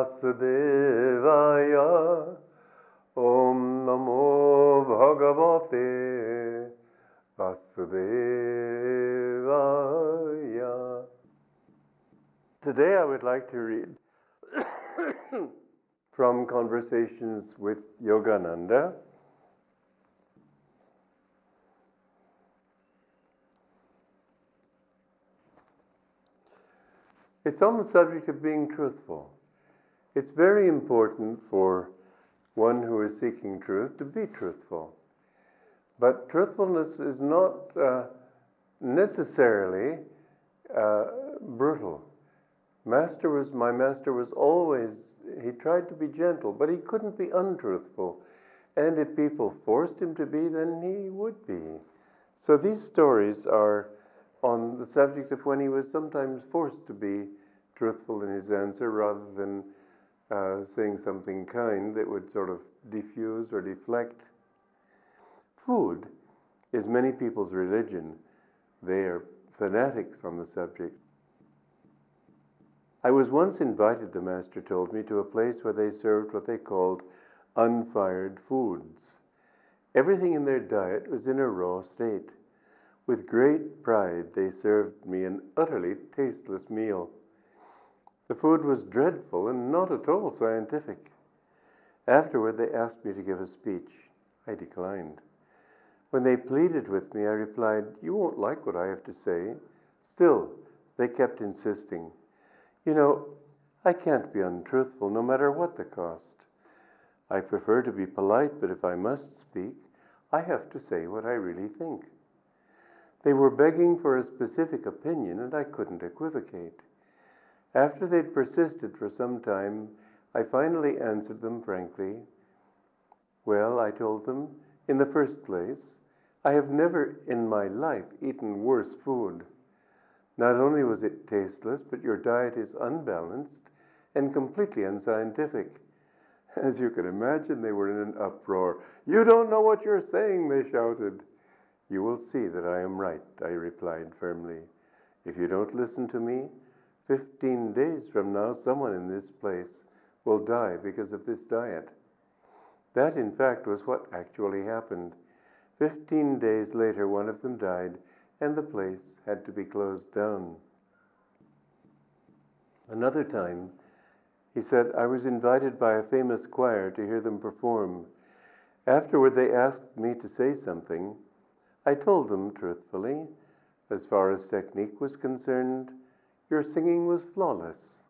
Vasudevaya Om Namo Bhagavate Vasudevaya. Today I would like to read from Conversations with Yogananda. It's on the subject of being truthful. It's very important for one who is seeking truth to be truthful. But truthfulness is not uh, necessarily uh, brutal. Master was my master was always he tried to be gentle, but he couldn't be untruthful. And if people forced him to be, then he would be. So these stories are on the subject of when he was sometimes forced to be truthful in his answer rather than uh, saying something kind that would sort of diffuse or deflect. Food is many people's religion. They are fanatics on the subject. I was once invited, the master told me, to a place where they served what they called unfired foods. Everything in their diet was in a raw state. With great pride, they served me an utterly tasteless meal. The food was dreadful and not at all scientific. Afterward, they asked me to give a speech. I declined. When they pleaded with me, I replied, You won't like what I have to say. Still, they kept insisting. You know, I can't be untruthful no matter what the cost. I prefer to be polite, but if I must speak, I have to say what I really think. They were begging for a specific opinion, and I couldn't equivocate. After they'd persisted for some time, I finally answered them frankly. Well, I told them, in the first place, I have never in my life eaten worse food. Not only was it tasteless, but your diet is unbalanced and completely unscientific. As you can imagine, they were in an uproar. You don't know what you're saying, they shouted. You will see that I am right, I replied firmly. If you don't listen to me, 15 days from now, someone in this place will die because of this diet. That, in fact, was what actually happened. 15 days later, one of them died and the place had to be closed down. Another time, he said, I was invited by a famous choir to hear them perform. Afterward, they asked me to say something. I told them truthfully, as far as technique was concerned, your singing was flawless.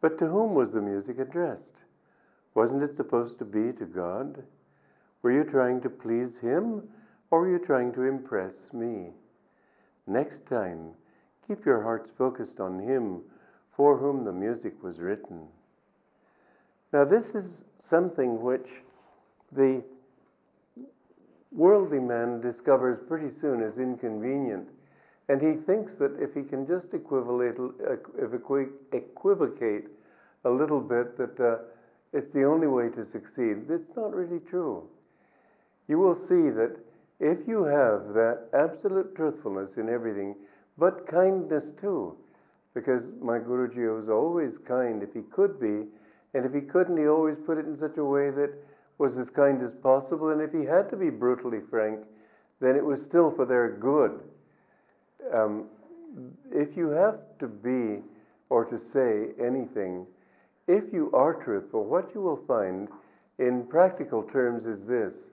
But to whom was the music addressed? Wasn't it supposed to be to God? Were you trying to please Him or were you trying to impress me? Next time, keep your hearts focused on Him for whom the music was written. Now, this is something which the worldly man discovers pretty soon as inconvenient. And he thinks that if he can just equivocate a little bit, that uh, it's the only way to succeed. It's not really true. You will see that if you have that absolute truthfulness in everything, but kindness too, because my Guruji was always kind if he could be, and if he couldn't, he always put it in such a way that was as kind as possible, and if he had to be brutally frank, then it was still for their good. Um, if you have to be or to say anything, if you are truthful, what you will find in practical terms is this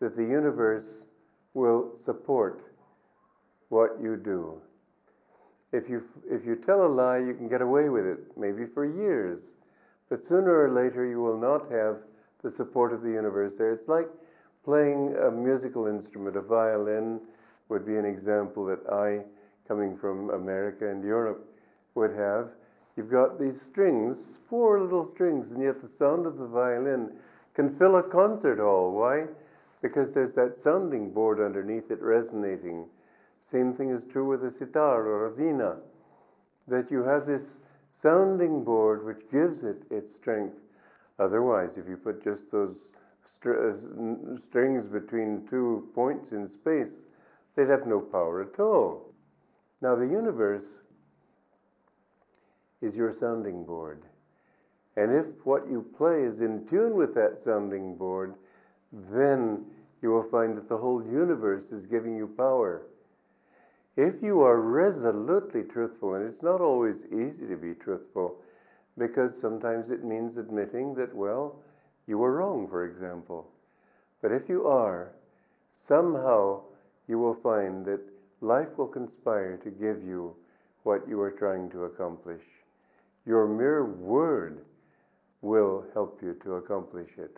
that the universe will support what you do. If you, if you tell a lie, you can get away with it, maybe for years. But sooner or later, you will not have the support of the universe there. It's like playing a musical instrument. A violin would be an example that I, coming from America and Europe, would have. You've got these strings, four little strings, and yet the sound of the violin can fill a concert hall. Why? because there's that sounding board underneath it resonating. Same thing is true with a sitar or a veena, that you have this sounding board which gives it its strength. Otherwise, if you put just those str- uh, strings between two points in space, they'd have no power at all. Now, the universe is your sounding board. And if what you play is in tune with that sounding board, then you will find that the whole universe is giving you power. If you are resolutely truthful, and it's not always easy to be truthful, because sometimes it means admitting that, well, you were wrong, for example. But if you are, somehow you will find that life will conspire to give you what you are trying to accomplish. Your mere word will help you to accomplish it.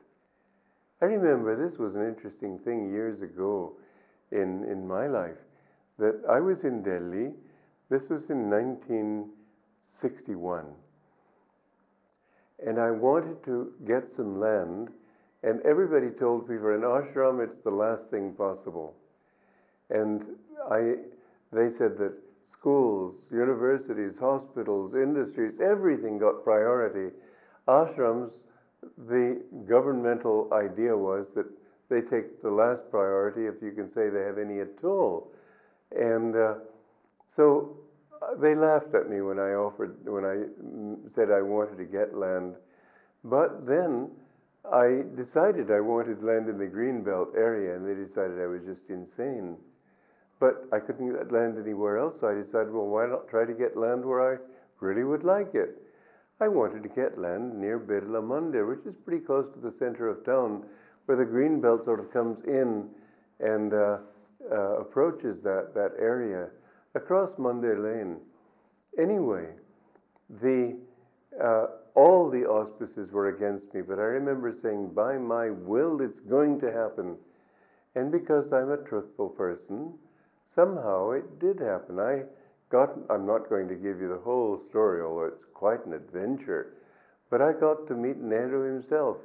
I remember this was an interesting thing years ago in, in my life that I was in Delhi. This was in 1961. And I wanted to get some land, and everybody told me for an ashram it's the last thing possible. And I, they said that schools, universities, hospitals, industries, everything got priority. Ashrams, the governmental idea was that they take the last priority if you can say they have any at all. And uh, so uh, they laughed at me when I offered, when I said I wanted to get land. But then I decided I wanted land in the Greenbelt area, and they decided I was just insane. But I couldn't get land anywhere else, so I decided, well, why not try to get land where I really would like it? I wanted to get land near Birla Mandir, which is pretty close to the center of town, where the green belt sort of comes in and uh, uh, approaches that, that area across Mandir Lane. Anyway, the, uh, all the auspices were against me, but I remember saying, by my will, it's going to happen. And because I'm a truthful person, somehow it did happen. I got, I'm not going to give you the whole story, although it's quite an adventure, but I got to meet Nehru himself.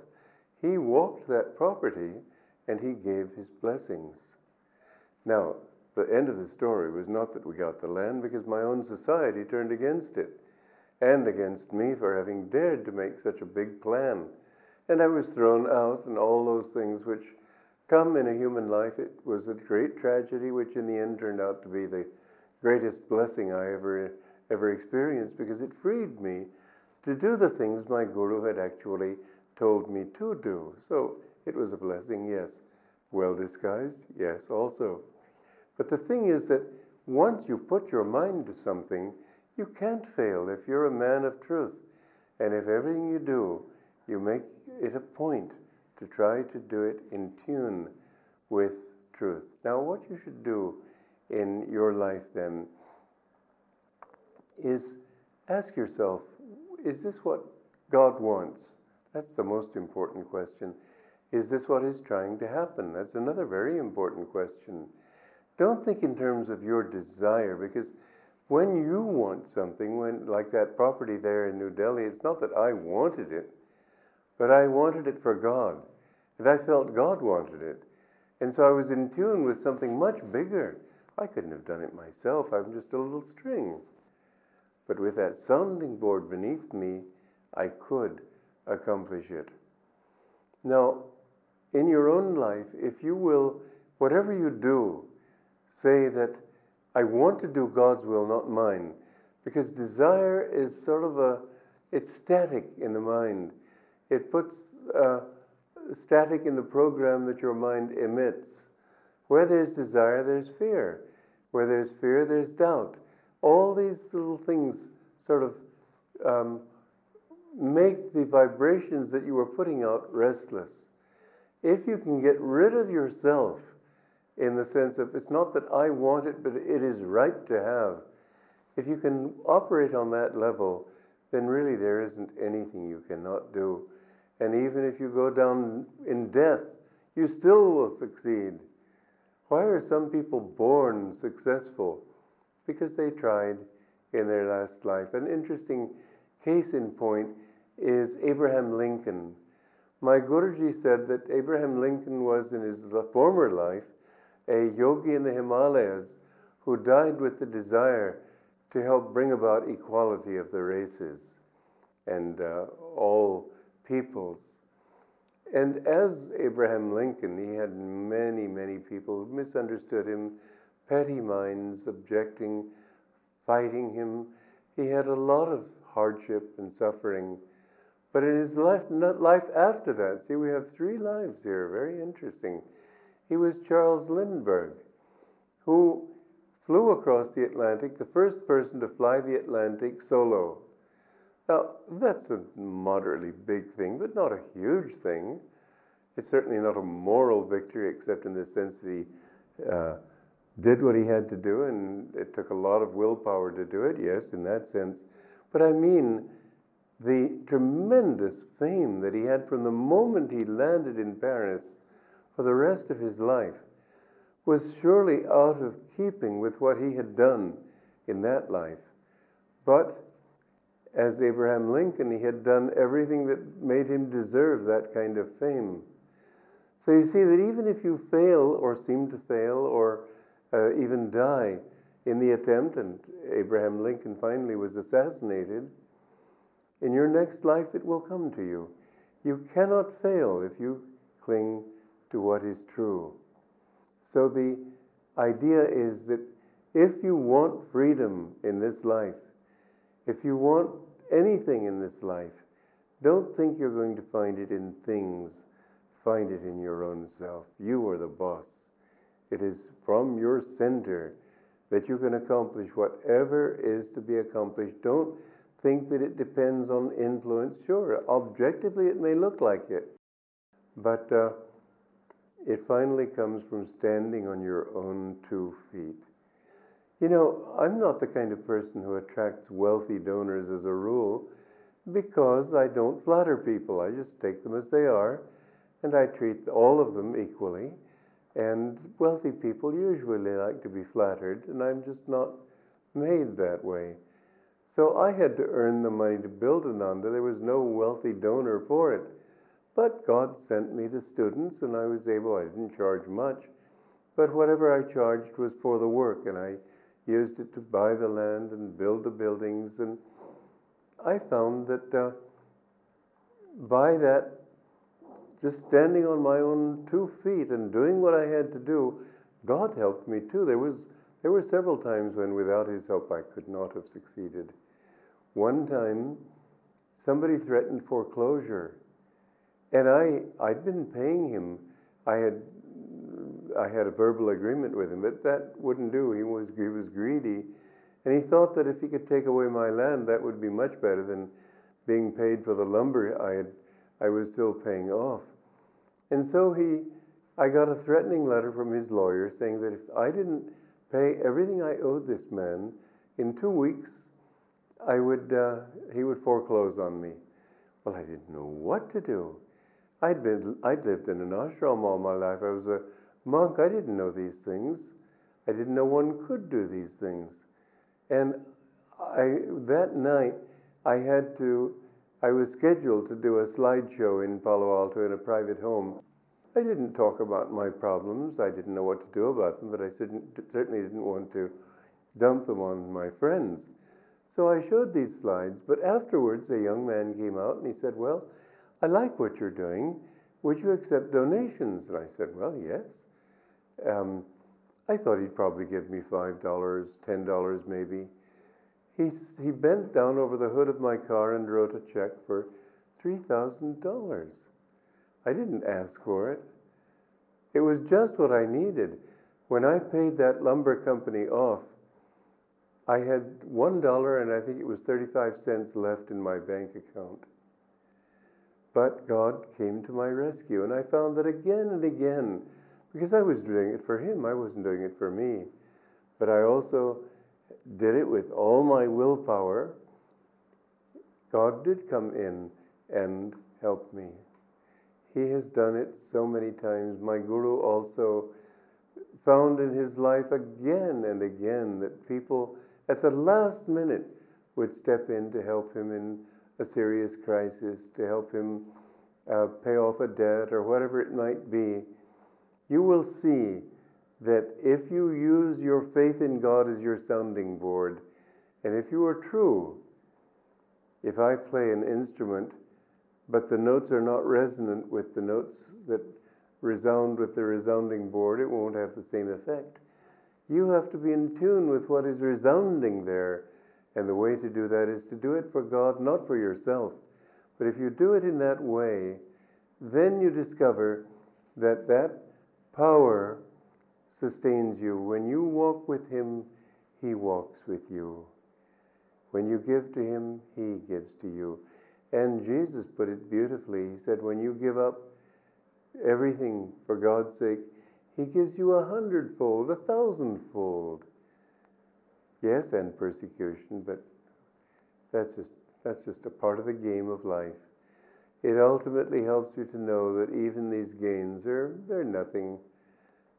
He walked that property and he gave his blessings. Now, the end of the story was not that we got the land because my own society turned against it and against me for having dared to make such a big plan. And I was thrown out and all those things which come in a human life. It was a great tragedy, which in the end turned out to be the greatest blessing I ever, ever experienced because it freed me to do the things my guru had actually told me to do. So it was a blessing, yes. Well disguised, yes, also. But the thing is that once you put your mind to something, you can't fail if you're a man of truth. And if everything you do, you make it a point to try to do it in tune with truth. Now, what you should do in your life then is ask yourself is this what God wants? That's the most important question. Is this what is trying to happen? That's another very important question. Don't think in terms of your desire because when you want something, when like that property there in New Delhi, it's not that I wanted it, but I wanted it for God. And I felt God wanted it. And so I was in tune with something much bigger. I couldn't have done it myself. I'm just a little string. But with that sounding board beneath me, I could accomplish it. Now, in your own life, if you will, whatever you do, say that I want to do God's will, not mine. Because desire is sort of a, it's static in the mind. It puts uh, static in the program that your mind emits. Where there's desire, there's fear. Where there's fear, there's doubt. All these little things sort of um, make the vibrations that you are putting out restless. If you can get rid of yourself in the sense of it's not that I want it, but it is right to have, if you can operate on that level, then really there isn't anything you cannot do. And even if you go down in death, you still will succeed. Why are some people born successful? Because they tried in their last life. An interesting case in point is Abraham Lincoln. My Guruji said that Abraham Lincoln was in his former life a yogi in the Himalayas who died with the desire to help bring about equality of the races and uh, all peoples. And as Abraham Lincoln, he had many, many people who misunderstood him, petty minds objecting, fighting him. He had a lot of hardship and suffering. But in his life, life after that, see, we have three lives here, very interesting. He was Charles Lindbergh, who flew across the Atlantic, the first person to fly the Atlantic solo. Now, that's a moderately big thing, but not a huge thing. It's certainly not a moral victory, except in the sense that he uh, did what he had to do, and it took a lot of willpower to do it, yes, in that sense. But I mean, the tremendous fame that he had from the moment he landed in Paris for the rest of his life was surely out of keeping with what he had done in that life. But as Abraham Lincoln, he had done everything that made him deserve that kind of fame. So you see that even if you fail or seem to fail or uh, even die in the attempt, and Abraham Lincoln finally was assassinated, in your next life it will come to you. You cannot fail if you cling to what is true. So the idea is that if you want freedom in this life, if you want anything in this life, don't think you're going to find it in things. Find it in your own self. You are the boss. It is from your center that you can accomplish whatever is to be accomplished. Don't think that it depends on influence. Sure, objectively it may look like it, but uh, it finally comes from standing on your own two feet. You know, I'm not the kind of person who attracts wealthy donors as a rule because I don't flatter people. I just take them as they are and I treat all of them equally. And wealthy people usually like to be flattered, and I'm just not made that way. So I had to earn the money to build Ananda. There was no wealthy donor for it. But God sent me the students, and I was able, I didn't charge much, but whatever I charged was for the work, and I used it to buy the land and build the buildings. And I found that uh, by that, just standing on my own two feet and doing what I had to do, God helped me too. There was there were several times when without his help I could not have succeeded. One time somebody threatened foreclosure. And I I'd been paying him. I had I had a verbal agreement with him, but that wouldn't do. He was he was greedy, and he thought that if he could take away my land, that would be much better than being paid for the lumber I had I was still paying off. And so he, I got a threatening letter from his lawyer saying that if I didn't pay everything I owed this man in two weeks, I would uh, he would foreclose on me. Well, I didn't know what to do. I'd been I'd lived in an ashram all my life. I was a monk, I didn't know these things. I didn't know one could do these things. And I, that night, I had to, I was scheduled to do a slideshow in Palo Alto in a private home. I didn't talk about my problems. I didn't know what to do about them, but I certainly didn't want to dump them on my friends. So I showed these slides, but afterwards a young man came out and he said, Well, I like what you're doing. Would you accept donations? And I said, Well, yes. Um, I thought he'd probably give me $5, $10 maybe. He, he bent down over the hood of my car and wrote a check for $3,000. I didn't ask for it. It was just what I needed. When I paid that lumber company off, I had $1 and I think it was 35 cents left in my bank account. But God came to my rescue, and I found that again and again because I was doing it for him, I wasn't doing it for me. But I also did it with all my willpower. God did come in and help me. He has done it so many times. My guru also found in his life again and again that people at the last minute would step in to help him in a serious crisis, to help him uh, pay off a debt or whatever it might be you will see that if you use your faith in God as your sounding board, and if you are true, if I play an instrument, but the notes are not resonant with the notes that resound with the resounding board, it won't have the same effect. You have to be in tune with what is resounding there. And the way to do that is to do it for God, not for yourself, But if you do it in that way, then you discover that that power sustains you. When you walk with Him, He walks with you. When you give to Him, He gives to you. And Jesus put it beautifully. He said, When you give up everything for God's sake, He gives you a hundredfold, a thousandfold. Yes, and persecution, but that's just, that's just a part of the game of life. It ultimately helps you to know that even these gains are they're nothing.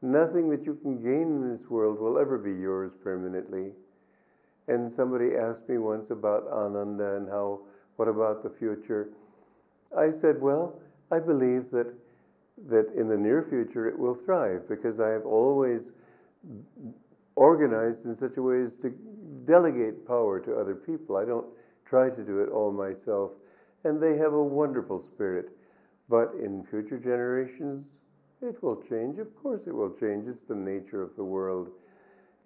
Nothing that you can gain in this world will ever be yours permanently. And somebody asked me once about Ananda and how, what about the future? I said, well, I believe that, that in the near future it will thrive because I have always organized in such a way as to delegate power to other people. I don't try to do it all myself. And they have a wonderful spirit. But in future generations, it will change. Of course, it will change. It's the nature of the world.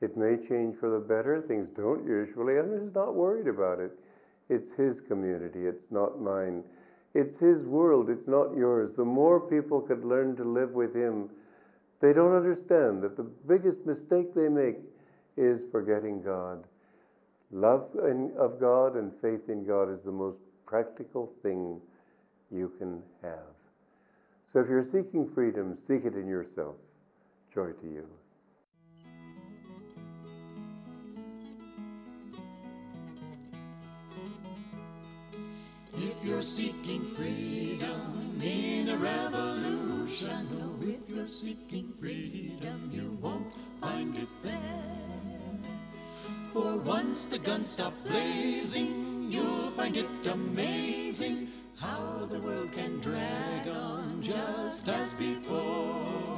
It may change for the better. Things don't usually. I'm just not worried about it. It's His community, it's not mine. It's His world, it's not yours. The more people could learn to live with Him, they don't understand that the biggest mistake they make is forgetting God. Love of God and faith in God is the most practical thing you can have. So if you're seeking freedom, seek it in yourself. Joy to you. If you're seeking freedom in a revolution, no, if you're seeking freedom, you won't find it there. For once the guns stop blazing, you'll find it amazing how the world can drag on just as before.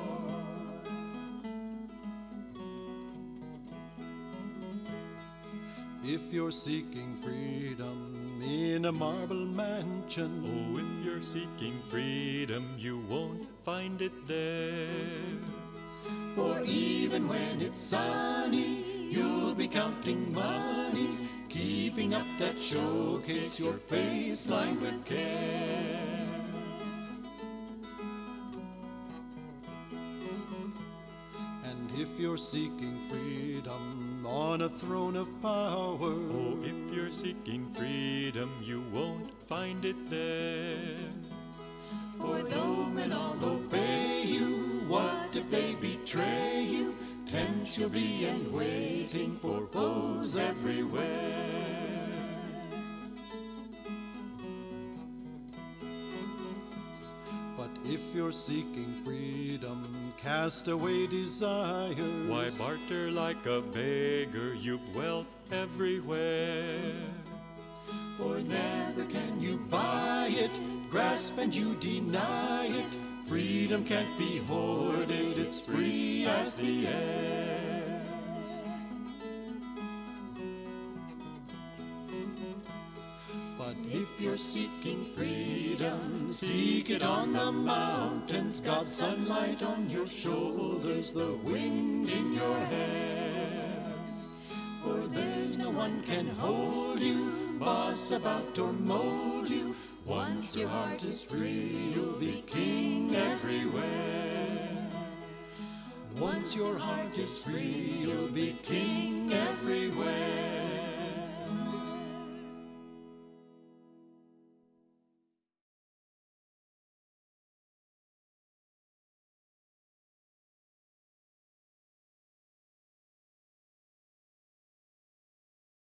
If you're seeking freedom in a marble mansion, oh, if you're seeking freedom, you won't find it there. For even when it's sunny, you'll be counting money, keeping up that showcase your face lined with care. And if you're seeking freedom on a throne of power, oh, if you're seeking freedom, you won't find it there. For though men all obey you, what if they betray you? Tense you'll be and waiting for foes everywhere. But if you're seeking freedom, cast away desire. Why barter like a beggar? You've wealth everywhere. For never can you buy it, grasp and you deny it. Freedom can't be hoarded, it's free as the air. But if you're seeking freedom, seek it on the mountains. God's sunlight on your shoulders, the wind in your hair. For there's no one can hold you, boss about or mold you. Once your heart is free, you'll be king everywhere. Once your heart is free, you'll be king everywhere.